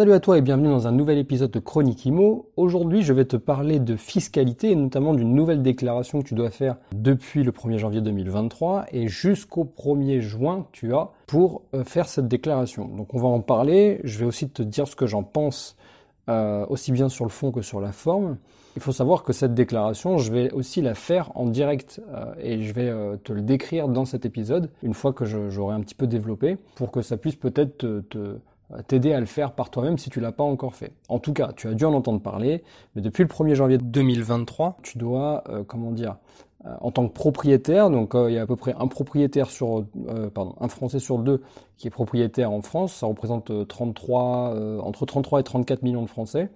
Salut à toi et bienvenue dans un nouvel épisode de Chronique Imo. Aujourd'hui, je vais te parler de fiscalité et notamment d'une nouvelle déclaration que tu dois faire depuis le 1er janvier 2023 et jusqu'au 1er juin, tu as pour euh, faire cette déclaration. Donc on va en parler, je vais aussi te dire ce que j'en pense euh, aussi bien sur le fond que sur la forme. Il faut savoir que cette déclaration, je vais aussi la faire en direct euh, et je vais te le décrire dans cet épisode une fois que j'aurai un petit peu développé pour que ça puisse peut-être te t'aider à le faire par toi-même si tu l'as pas encore fait. En tout cas, tu as dû en entendre parler, mais depuis le 1er janvier 2023, tu dois, euh, comment dire, euh, en tant que propriétaire, donc euh, il y a à peu près un propriétaire sur, pardon, un Français sur deux qui est propriétaire en France, ça représente 33, entre 33 et 34 millions de Français,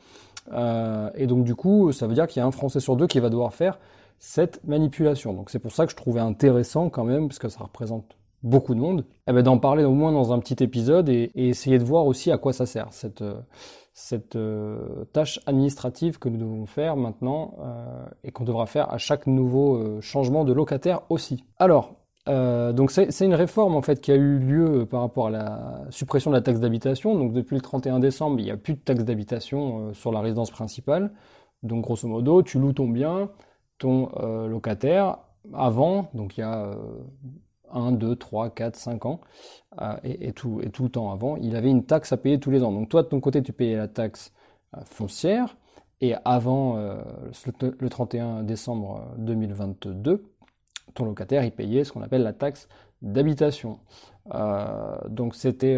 et donc du coup, ça veut dire qu'il y a un Français sur deux qui va devoir faire cette manipulation. Donc c'est pour ça que je trouvais intéressant quand même, parce que ça représente beaucoup de monde, eh ben d'en parler au moins dans un petit épisode et, essayer de voir aussi à quoi ça sert cette, euh, cette euh, tâche administrative que nous devons faire maintenant euh, et qu'on devra faire à chaque nouveau changement de locataire aussi. Alors, donc c'est une réforme en fait qui a eu lieu par rapport à la suppression de la taxe d'habitation. Donc depuis le 31 décembre, il n'y a plus de taxe d'habitation sur la résidence principale. Donc grosso modo, tu loues ton bien, ton locataire avant, donc il y a 1, 2, 3, 4, 5 ans, euh, et, tout, et tout le temps avant, il avait une taxe à payer tous les ans. Donc toi, de ton côté, tu payais la taxe euh, foncière, et avant euh, le 31 décembre 2022, ton locataire, il payait ce qu'on appelle la taxe d'habitation. donc c'était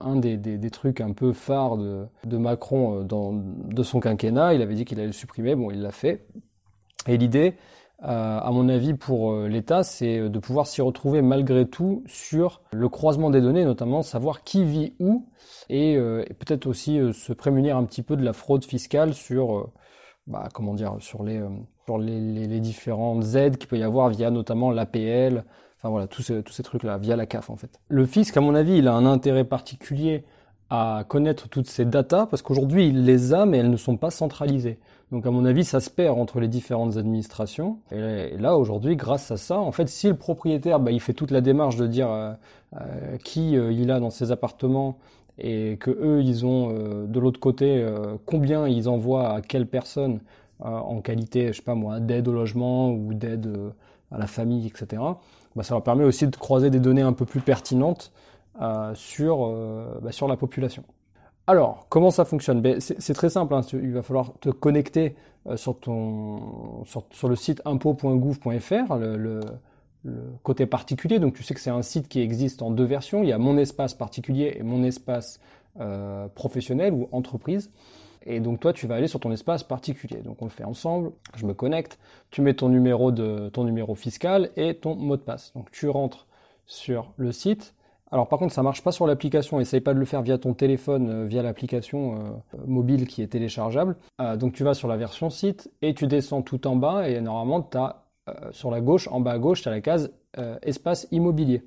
un, des, trucs un peu phares de, de Macron dans, de son quinquennat. Il avait dit qu'il allait le supprimer, bon, il l'a fait. Et l'idée, à mon avis, pour euh, l'État, c'est de pouvoir s'y retrouver malgré tout sur le croisement des données, notamment savoir qui vit où, et, euh, peut-être aussi se prémunir un petit peu de la fraude fiscale sur, bah, comment dire, sur les, sur les, différentes aides qu'il peut y avoir via notamment l'APL, enfin voilà, tous tous ces trucs-là, via la CAF en fait. Le fisc, à mon avis, il a un intérêt particulier à connaître toutes ces datas parce qu'aujourd'hui il les a mais elles ne sont pas centralisées. Donc à mon avis ça se perd entre les différentes administrations. Et là aujourd'hui grâce à ça, en fait si le propriétaire bah, il fait toute la démarche de dire euh, euh, qui euh, il a dans ses appartements et que eux ils ont de l'autre côté combien ils envoient à quelle personne en qualité je sais pas moi d'aide au logement ou d'aide à la famille etc. Bah, ça leur permet aussi de croiser des données un peu plus pertinentes euh, sur, euh, bah, sur la population. Alors, comment ça fonctionne? Ben, C'est très simple, hein. il va falloir te connecter euh, sur, ton, sur, le site impôt.gouv.fr, le, le, côté particulier. Donc tu sais que c'est un site qui existe en deux versions. Il y a mon espace particulier et mon espace professionnel ou entreprise. Et donc toi, tu vas aller sur ton espace particulier. Donc on le fait ensemble. Je me connecte. Tu mets ton numéro de ton numéro fiscal et ton mot de passe. Donc tu rentres sur le site. Alors par contre, ça marche pas sur l'application. Essaye pas de le faire via ton téléphone, euh, via l'application euh, mobile qui est téléchargeable. Euh, donc tu vas sur la version site et tu descends tout en bas et normalement tu as sur la gauche, en bas à gauche, tu as la case espace immobilier.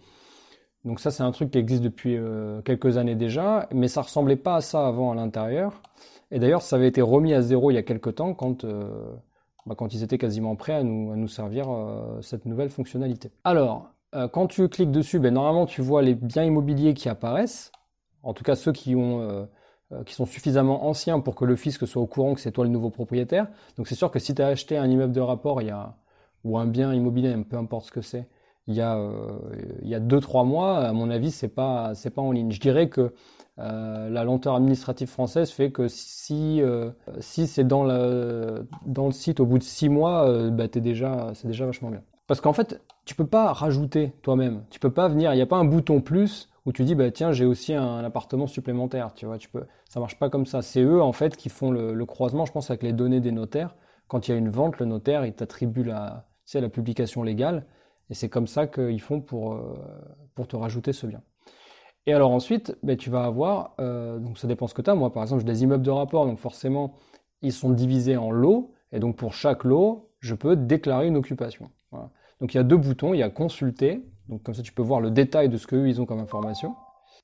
Donc ça c'est un truc qui existe depuis quelques années déjà, mais ça ressemblait pas à ça avant à l'intérieur. Et d'ailleurs, ça avait été remis à zéro il y a quelques temps quand bah, quand ils étaient quasiment prêts à nous, à nous servir cette nouvelle fonctionnalité. Alors, euh, quand tu cliques dessus, ben, normalement tu vois les biens immobiliers qui apparaissent, en tout cas ceux qui, ont, euh, euh, qui sont suffisamment anciens pour que le fisc soit au courant que c'est toi le nouveau propriétaire. Donc c'est sûr que si tu as acheté un immeuble de rapport il y a, ou un bien immobilier, peu importe ce que c'est, il y a il y a deux trois mois, à mon avis c'est pas c'est pas en ligne. Je dirais que la lenteur administrative française fait que si si c'est dans le dans le site au bout de six mois, bah, déjà c'est déjà vachement bien. Parce qu'en fait, tu peux pas rajouter toi-même. Tu peux pas venir, il n'y a pas un bouton plus où tu dis bah tiens j'ai aussi un, appartement supplémentaire. Tu vois, tu peux, ça marche pas comme ça. C'est eux en fait qui font le, croisement, je pense, avec les données des notaires. Quand il y a une vente, le notaire il t'attribue la, la publication légale et c'est comme ça qu'ils font pour euh, pour te rajouter ce bien. Et alors ensuite, ben, tu vas avoir, euh, donc ça dépend ce que tu as. Moi, par exemple, j'ai des immeubles de rapport, donc forcément, ils sont divisés en lots, et donc pour chaque lot, je peux déclarer une occupation. Donc il y a deux boutons, il y a consulter, donc comme ça tu peux voir le détail de ce qu'eux ils ont comme information,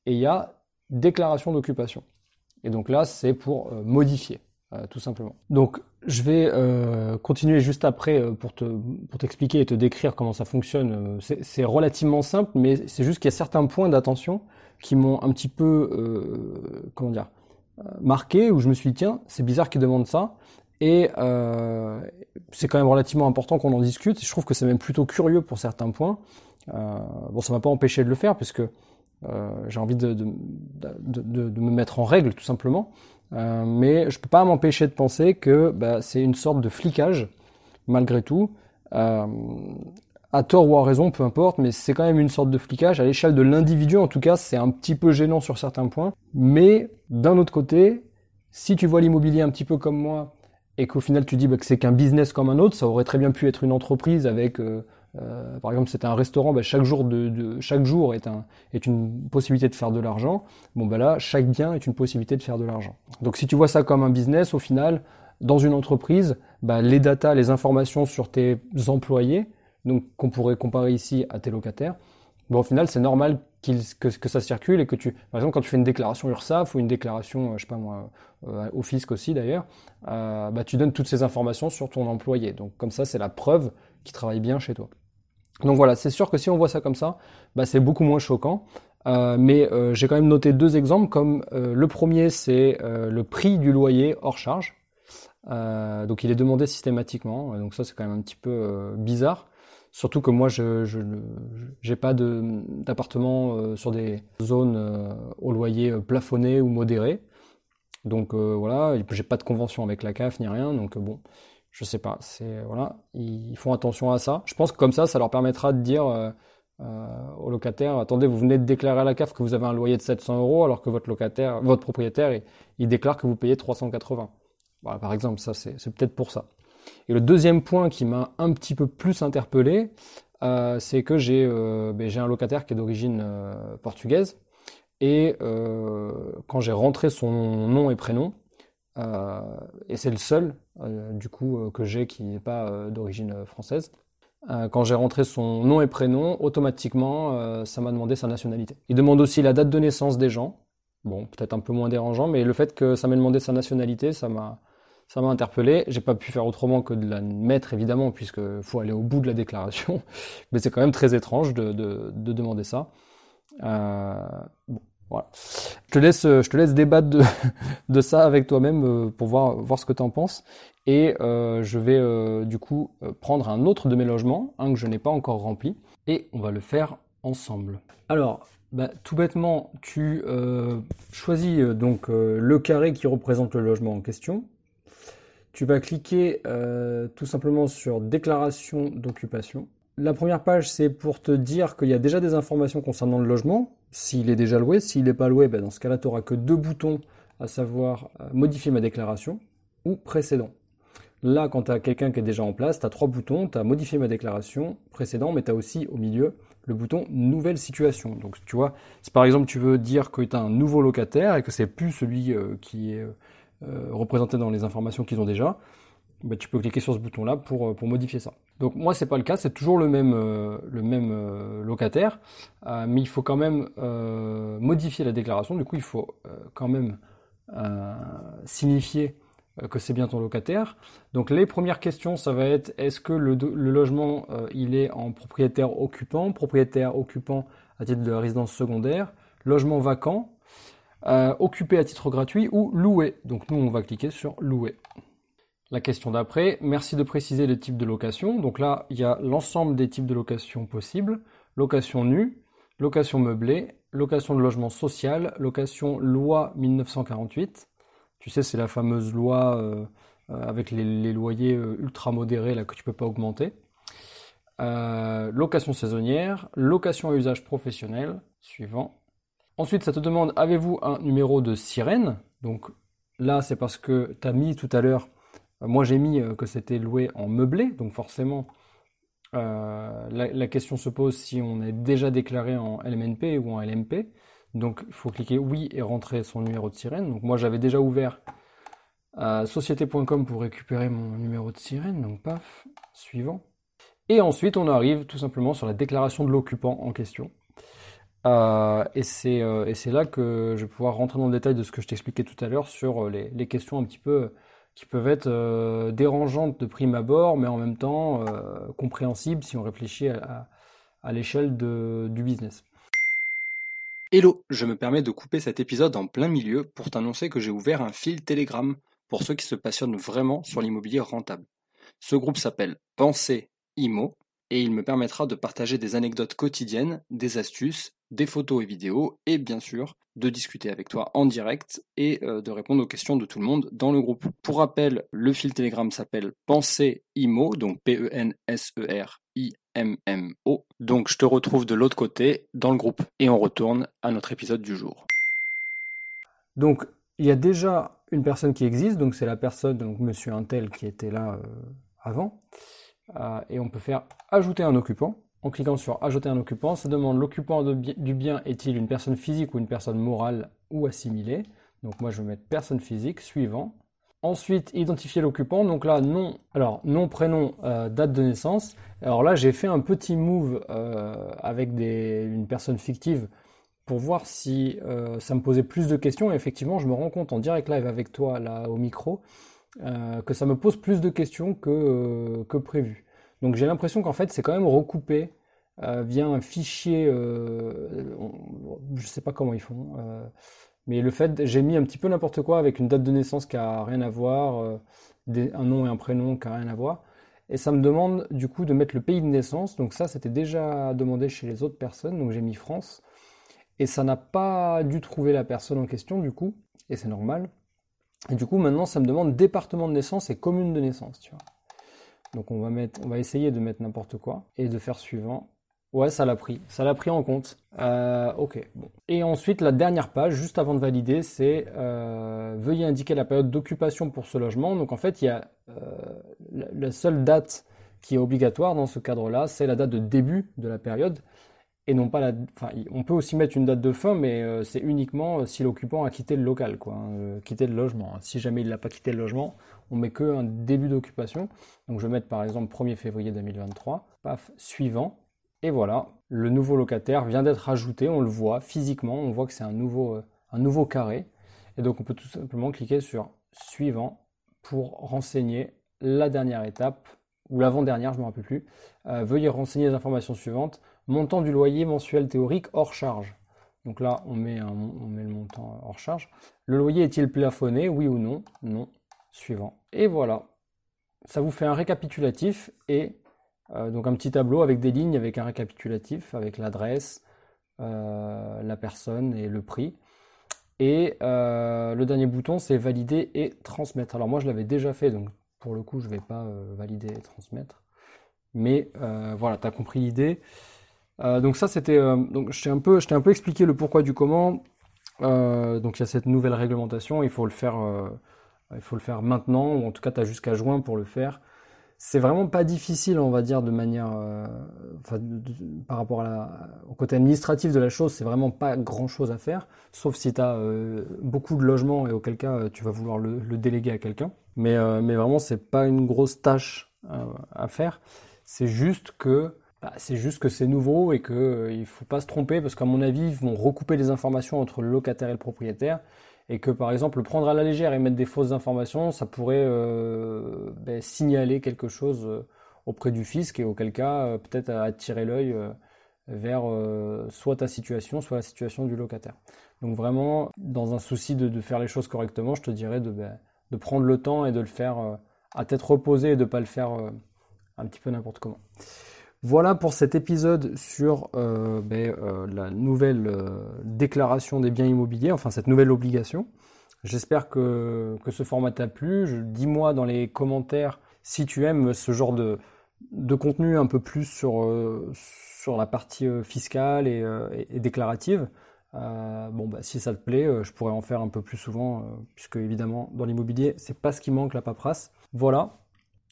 et il y a déclaration d'occupation. Et donc là, c'est pour euh, modifier, euh, tout simplement. Donc je vais euh, continuer juste après pour te pour t'expliquer et te décrire comment ça fonctionne. C'est relativement simple, mais c'est juste qu'il y a certains points d'attention qui m'ont un petit peu comment dire marqué où je me suis dit tiens c'est bizarre qu'ils demandent ça et euh, c'est quand même relativement important qu'on en discute. Je trouve que c'est même plutôt curieux pour certains points. Euh, bon, ça m'a pas empêché de le faire puisque euh, j'ai envie de, de, de, de, me mettre en règle tout simplement. Euh, mais je peux pas m'empêcher de penser que bah, c'est une sorte de flicage malgré tout. Euh, à tort ou à raison, peu importe, mais c'est quand même une sorte de flicage. À l'échelle de l'individu, en tout cas, c'est un petit peu gênant sur certains points. Mais d'un autre côté, si tu vois l'immobilier un petit peu comme moi, et qu'au final tu dis bah, que c'est qu'un business comme un autre, ça aurait très bien pu être une entreprise avec, euh, euh, par exemple, c'était un restaurant, bah, chaque jour de, chaque jour est un est une possibilité de faire de l'argent. Bon bah là, chaque bien est une possibilité de faire de l'argent. Donc si tu vois ça comme un business, au final, dans une entreprise, bah, les datas, les informations sur tes employés, donc qu'on pourrait comparer ici à tes locataires, bon au final c'est normal que, que, ça circule et que tu, par exemple, quand tu fais une déclaration URSAF ou une déclaration, euh, je sais pas moi, euh, au fisc aussi d'ailleurs, euh, bah, tu donnes toutes ces informations sur ton employé. Donc comme ça, c'est la preuve qu'il travaille bien chez toi. Donc voilà, c'est sûr que si on voit ça comme ça, bah, c'est beaucoup moins choquant. Euh, mais euh, j'ai quand même noté deux exemples, comme euh, le premier, c'est le prix du loyer hors charge. donc il est demandé systématiquement, donc ça c'est quand même un petit peu bizarre. Surtout que moi, je n'ai pas d'appartement euh, sur des zones euh, au loyer euh, plafonné ou modéré. Donc voilà, j'ai pas de convention avec la CAF ni rien. Donc bon, je sais pas. Voilà, ils font attention à ça. Je pense que comme ça, ça leur permettra de dire aux locataires attendez, vous venez de déclarer à la CAF que vous avez un loyer de 700 euros, alors que votre locataire, votre propriétaire, il, déclare que vous payez 380. Voilà, par exemple, ça c'est peut-être pour ça. Et le deuxième point qui m'a un petit peu plus interpellé, euh, c'est que j'ai euh, ben, un locataire qui est d'origine euh, portugaise. Et quand j'ai rentré son nom et prénom, et c'est le seul du coup que j'ai qui n'est pas d'origine française, quand j'ai rentré son nom et prénom, automatiquement, ça m'a demandé sa nationalité. Il demande aussi la date de naissance des gens. Bon, peut-être un peu moins dérangeant, mais le fait que ça m'ait demandé sa nationalité, ça m'a ça m'a interpellé. J'ai pas pu faire autrement que de la mettre évidemment, puisque faut aller au bout de la déclaration. Mais c'est quand même très étrange de, de, de demander ça. Euh, bon, voilà. Je te laisse, je te laisse débattre de, de ça avec toi-même euh, pour voir, voir ce que tu en penses. Et euh, je vais euh, du coup prendre un autre de mes logements, un que je n'ai pas encore rempli, et on va le faire ensemble. Alors, bah, tout bêtement, tu choisis donc le carré qui représente le logement en question. Tu vas cliquer euh, tout simplement sur déclaration d'occupation. La première page, c'est pour te dire qu'il y a déjà des informations concernant le logement, s'il est déjà loué. S'il n'est pas loué, ben dans ce cas-là, tu n'auras que deux boutons, à savoir euh, modifier ma déclaration ou précédent. Là, quand tu as quelqu'un qui est déjà en place, tu as trois boutons. Tu as modifié ma déclaration précédent, mais tu as aussi au milieu le bouton nouvelle situation. Donc tu vois, si par exemple tu veux dire que tu as un nouveau locataire et que c'est plus celui euh, qui est euh, représentés dans les informations qu'ils ont déjà, bah, tu peux cliquer sur ce bouton-là pour, euh, pour modifier ça. Donc moi c'est pas le cas, c'est toujours le même, euh, le même locataire, mais il faut quand même modifier la déclaration. Du coup il faut quand même signifier que c'est bien ton locataire. Donc les premières questions, ça va être est-ce que le, le logement il est en propriétaire occupant, propriétaire occupant à titre de résidence secondaire, logement vacant, euh, occupé à titre gratuit ou loué. Donc nous, on va cliquer sur louer. La question d'après, merci de préciser le type de location. Donc là, il y a l'ensemble des types de location possibles. Location nue, location meublée, location de logement social, location loi 1948. Tu sais, c'est la fameuse loi euh, euh, avec les, loyers ultra modérés là que tu peux pas augmenter. location saisonnière, location à usage professionnel, suivant. Ensuite, ça te demande avez-vous un numéro de sirène? Donc là, c'est parce que tu as mis tout à l'heure, euh, moi j'ai mis euh, que c'était loué en meublé, donc forcément, euh, la, question se pose si on est déjà déclaré en LMNP ou en LMP. Donc il faut cliquer oui et rentrer son numéro de sirène. Donc moi j'avais déjà ouvert société.com pour récupérer mon numéro de sirène, donc paf, suivant. Et ensuite, on arrive tout simplement sur la déclaration de l'occupant en question. Euh, et c'est là que je vais pouvoir rentrer dans le détail de ce que je t'expliquais tout à l'heure sur les, les, questions un petit peu qui peuvent être dérangeantes de prime abord, mais en même temps compréhensibles si on réfléchit à, à l'échelle du business. Hello, je me permets de couper cet épisode en plein milieu pour t'annoncer que j'ai ouvert un fil Telegram pour ceux qui se passionnent vraiment sur l'immobilier rentable. Ce groupe s'appelle Pensée IMO et il me permettra de partager des anecdotes quotidiennes, des astuces, des photos et vidéos et bien sûr de discuter avec toi en direct et euh, de répondre aux questions de tout le monde dans le groupe. Pour rappel, le fil Telegram s'appelle Pensée IMO, donc P-E-N-S-E-R-I-M-M-O. Donc je te retrouve de l'autre côté dans le groupe et on retourne à notre épisode du jour. Donc il y a déjà une personne qui existe, donc c'est la personne, donc Monsieur Intel qui était là euh, avant. Euh, et on peut faire ajouter un occupant. En cliquant sur ajouter un occupant, ça demande l'occupant du bien est-il une personne physique ou une personne morale ou assimilée. Donc moi je vais mettre personne physique, suivant. Ensuite, identifier l'occupant. Donc là, nom, alors nom, prénom, euh, date de naissance. Alors là, j'ai fait un petit move euh, avec une personne fictive pour voir si ça me posait plus de questions. Et effectivement, je me rends compte en direct live avec toi là au micro euh, que ça me pose plus de questions que, euh, que prévu. Donc j'ai l'impression qu'en fait c'est quand même recoupé euh, via un fichier, je sais pas comment ils font, mais le fait j'ai mis un petit peu n'importe quoi avec une date de naissance qui a rien à voir, un nom et un prénom qui a rien à voir, et ça me demande du coup de mettre le pays de naissance. Donc ça c'était déjà demandé chez les autres personnes, donc j'ai mis France, et ça n'a pas dû trouver la personne en question du coup, et c'est normal. Et du coup, maintenant, ça me demande département de naissance et commune de naissance, tu vois. Donc on va mettre, on va essayer de mettre n'importe quoi et de faire suivant. Ouais, ça l'a pris, ça l'a pris en compte. Euh, ok. Bon. Et ensuite, la dernière page, juste avant de valider, c'est euh, veuillez indiquer la période d'occupation pour ce logement. Donc en fait, il y a euh, la seule date qui est obligatoire dans ce cadre-là, c'est la date de début de la période et non pas la. Enfin, on peut aussi mettre une date de fin, mais c'est uniquement si l'occupant a quitté le local, quoi, hein, quitté le logement. Si jamais il n'a pas quitté le logement, on met que un début d'occupation. Donc je vais mettre par exemple 1er février 2023, paf, suivant, et voilà, le nouveau locataire vient d'être ajouté, on le voit physiquement, on voit que c'est un nouveau, nouveau carré, et donc on peut tout simplement cliquer sur suivant pour renseigner la dernière étape ou l'avant-dernière, je ne me rappelle plus. veuillez renseigner les informations suivantes Montant du loyer mensuel théorique hors charge. Donc là, on met, on met le montant hors charge. Le loyer est-il plafonné? Oui ou non? Non. Suivant. Et voilà. Ça vous fait un récapitulatif et euh, donc un petit tableau avec des lignes avec un récapitulatif, avec l'adresse, euh, la personne et le prix. Et euh, le dernier bouton, c'est valider et transmettre. Alors moi, je l'avais déjà fait, donc pour le coup, je ne vais pas valider et transmettre. Mais voilà, tu as compris l'idée. Euh, donc ça c'était euh, je t'ai un peu un peu expliqué le pourquoi du comment. Euh, donc il y a cette nouvelle réglementation, il faut le faire il faut le faire maintenant ou en tout cas tu as jusqu'à juin pour le faire. C'est vraiment pas difficile, on va dire, de manière, enfin, par rapport au côté administratif de la chose, c'est vraiment pas grand chose à faire, sauf si tu as beaucoup de logements et auquel cas tu vas vouloir le, déléguer à quelqu'un. Mais, mais vraiment, c'est pas une grosse tâche à faire. C'est juste que bah, c'est juste que c'est nouveau et euh, ne faut pas se tromper parce qu'à mon avis, ils vont recouper les informations entre le locataire et le propriétaire et que par exemple, le prendre à la légère et mettre des fausses informations, ça pourrait euh, ben, signaler quelque chose euh, auprès du fisc et auquel cas, peut-être attirer l'œil vers soit ta situation, soit la situation du locataire. Donc vraiment, dans un souci de, faire les choses correctement, je te dirais de, ben, de prendre le temps et de le faire à tête reposée et de ne pas le faire un petit peu n'importe comment. Voilà pour cet épisode sur euh, ben, euh, la nouvelle euh, déclaration des biens immobiliers, enfin cette nouvelle obligation. J'espère que, ce format t'a plu. Dis-moi dans les commentaires si tu aimes ce genre de, contenu un peu plus sur, la partie fiscale et, déclarative. bon, bah, si ça te plaît, je pourrais en faire un peu plus souvent, puisque évidemment, dans l'immobilier, c'est pas ce qui manque, la paperasse. Voilà,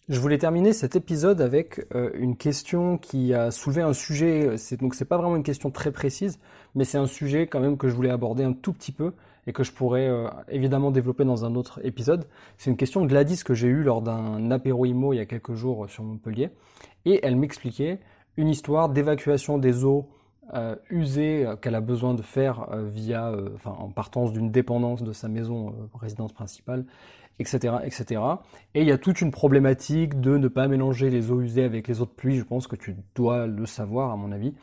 je voulais terminer cet épisode avec euh, une question qui a soulevé un sujet. C'est donc c'est pas vraiment une question très précise, mais c'est un sujet quand même que je voulais aborder un tout petit peu et que je pourrais euh, évidemment développer dans un autre épisode. C'est une question de Gladys que j'ai eue lors d'un apéro IMO il y a quelques jours sur Montpellier. Et elle m'expliquait une histoire d'évacuation des eaux euh, usées qu'elle a besoin de faire via, en partance d'une dépendance de sa maison résidence principale, etc., etc. Et il y a toute une problématique de ne pas mélanger les eaux usées avec les eaux de pluie. Je pense que tu dois le savoir, à mon avis.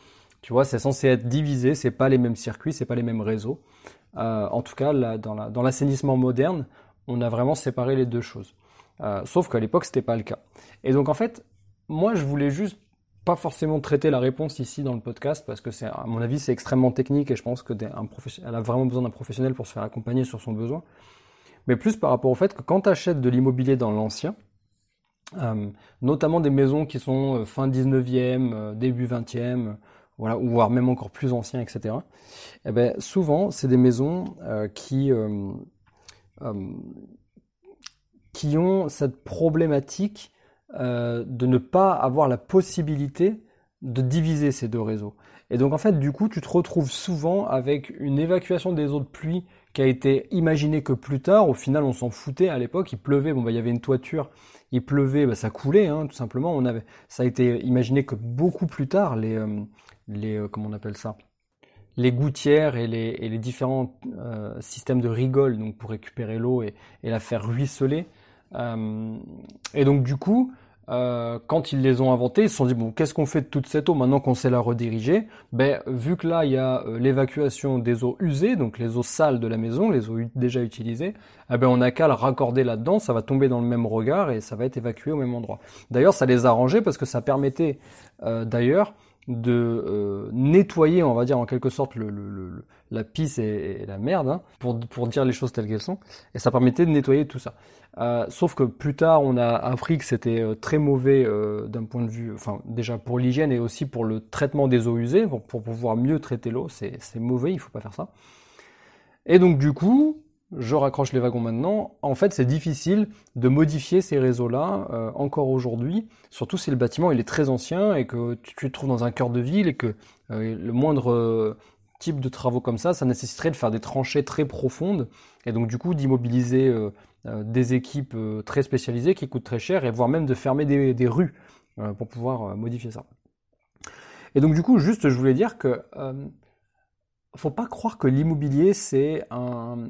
Tu vois, c'est censé être divisé, c'est pas les mêmes circuits, c'est pas les mêmes réseaux. Euh, en tout cas, dans l'assainissement moderne, on a vraiment séparé les deux choses. Euh, sauf qu'à l'époque, c'était pas le cas. Et donc, en fait, moi, je voulais juste pas forcément traiter la réponse ici dans le podcast parce que c'est, à mon avis, c'est extrêmement technique et je pense que un a vraiment besoin d'un professionnel pour se faire accompagner sur son besoin. Mais plus par rapport au fait que quand tu achètes de l'immobilier dans l'ancien, euh, notamment des maisons qui sont fin 19e, début 20e, voilà, ou voire même encore plus anciens, etc. Eh ben, souvent, c'est des maisons euh, qui, euh, euh, qui ont cette problématique de ne pas avoir la possibilité de diviser ces deux réseaux. Et donc en fait, du coup, tu te retrouves souvent avec une évacuation des eaux de pluie qui a été imaginée que plus tard. Au final, on s'en foutait à l'époque. Il pleuvait, bon bah il y avait une toiture, il pleuvait, bah, ça coulait, hein, tout simplement. On avait, ça a été imaginé que beaucoup plus tard, les, les euh, comment on appelle ça? Les gouttières et les, différents euh, systèmes de rigole donc pour récupérer l'eau et, la faire ruisseler. Euh, et donc du coup, euh, quand ils les ont inventés, ils se sont dit bon, qu'est-ce qu'on fait de toute cette eau maintenant qu'on sait la rediriger? Ben vu que là il y a euh, l'évacuation des eaux usées, donc les eaux sales de la maison, les eaux déjà utilisées, eh ben on n'a qu'à la raccorder là-dedans, ça va tomber dans le même regard et ça va être évacué au même endroit. D'ailleurs, ça les a arrangés parce que ça permettait d'ailleurs de euh, nettoyer, on va dire en quelque sorte, le, le, la pisse et, la merde, hein, pour, pour dire les choses telles qu'elles sont, et ça permettait de nettoyer tout ça. Euh, sauf que plus tard, on a appris que c'était euh, très mauvais euh, d'un point de vue, enfin déjà pour l'hygiène et aussi pour le traitement des eaux usées, pour, pour pouvoir mieux traiter l'eau, c'est mauvais, il faut pas faire ça. Et donc du coup, je raccroche les wagons maintenant. En fait, c'est difficile de modifier ces réseaux-là euh, encore aujourd'hui, surtout si le bâtiment il est très ancien et que tu te trouves dans un cœur de ville et que euh, le moindre euh, type de travaux comme ça, ça nécessiterait de faire des tranchées très profondes et donc du coup d'immobiliser des équipes très spécialisées qui coûtent très cher et voire même de fermer des, des rues pour pouvoir modifier ça. Et donc du coup, juste, je voulais dire que faut pas croire que l'immobilier c'est un,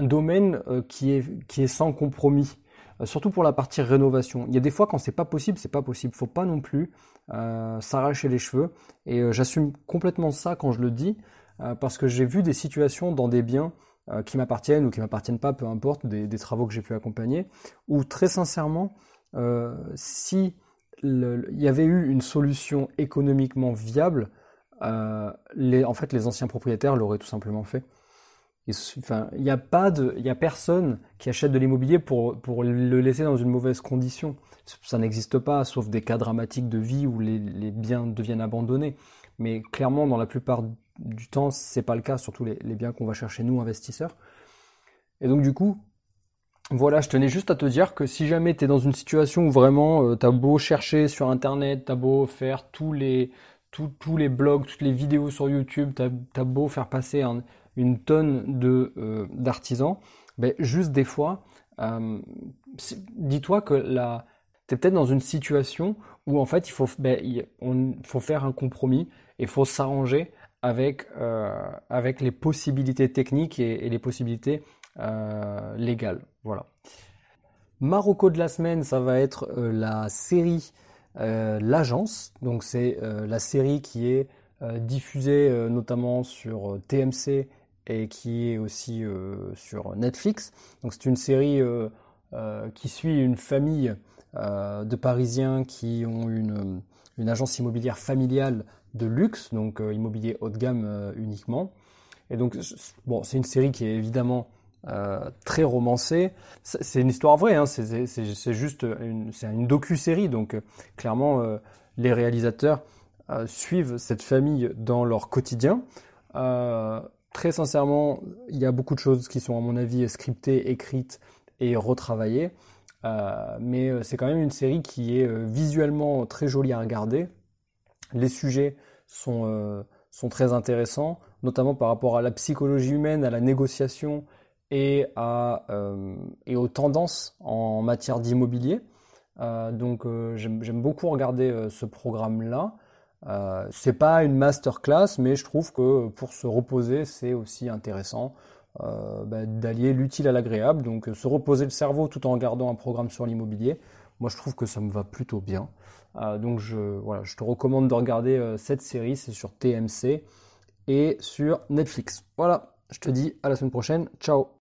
domaine euh, qui est qui est sans compromis. Euh, surtout pour la partie rénovation. Il y a des fois quand c'est pas possible, c'est pas possible. Faut pas non plus euh, s'arracher les cheveux. Et j'assume complètement ça quand je le dis, parce que j'ai vu des situations dans des biens qui m'appartiennent ou qui m'appartiennent pas, peu importe, des, travaux que j'ai pu accompagner, où très sincèrement, si il y avait eu une solution économiquement viable, les, en fait, les anciens propriétaires l'auraient tout simplement fait. Il n'y a pas de, y a personne qui achète de l'immobilier pour, pour le laisser dans une mauvaise condition. Ça n'existe pas, sauf des cas dramatiques de vie où les, biens deviennent abandonnés. Mais clairement, dans la plupart du temps, c'est pas le cas, surtout les, les biens qu'on va chercher nous, investisseurs. Et donc, du coup, voilà, je tenais juste à te dire que si jamais tu es dans une situation où vraiment euh, tu as beau chercher sur internet, tu as beau faire tous les tous les blogs, toutes les vidéos sur YouTube, t'as as beau faire passer une tonne de euh, d'artisans, ben juste des fois, euh, dis-toi que là, t'es peut-être dans une situation où en fait il faut, ben, on, faut faire un compromis et il faut s'arranger avec euh, avec les possibilités techniques et, les possibilités légales. Voilà. Marocco de la semaine, ça va être la série l'agence. Donc c'est euh, la série qui est euh, diffusée notamment sur TMC et qui est aussi sur Netflix. Donc c'est une série qui suit une famille de Parisiens qui ont une, agence immobilière familiale de luxe, donc immobilier haut de gamme uniquement. Et donc bon, c'est une série qui est évidemment euh, très romancé. C'est une histoire vraie, hein, c'est juste une, docu-série, donc euh, clairement euh, les réalisateurs suivent cette famille dans leur quotidien. très sincèrement, il y a beaucoup de choses qui sont à mon avis scriptées, écrites et retravaillées, mais c'est quand même une série qui est visuellement très jolie à regarder. Les sujets sont, sont très intéressants, notamment par rapport à la psychologie humaine, à la négociation, et, à, et aux tendances en matière d'immobilier. donc j'aime beaucoup regarder ce programme-là. Euh, c'est pas une masterclass, mais je trouve que pour se reposer, c'est aussi intéressant euh, bah, d'allier l'utile à l'agréable. Donc se reposer le cerveau tout en regardant un programme sur l'immobilier, moi je trouve que ça me va plutôt bien. Euh, donc je, te recommande de regarder euh, cette série, c'est sur TMC et sur Netflix. Voilà, je te dis à la semaine prochaine. Ciao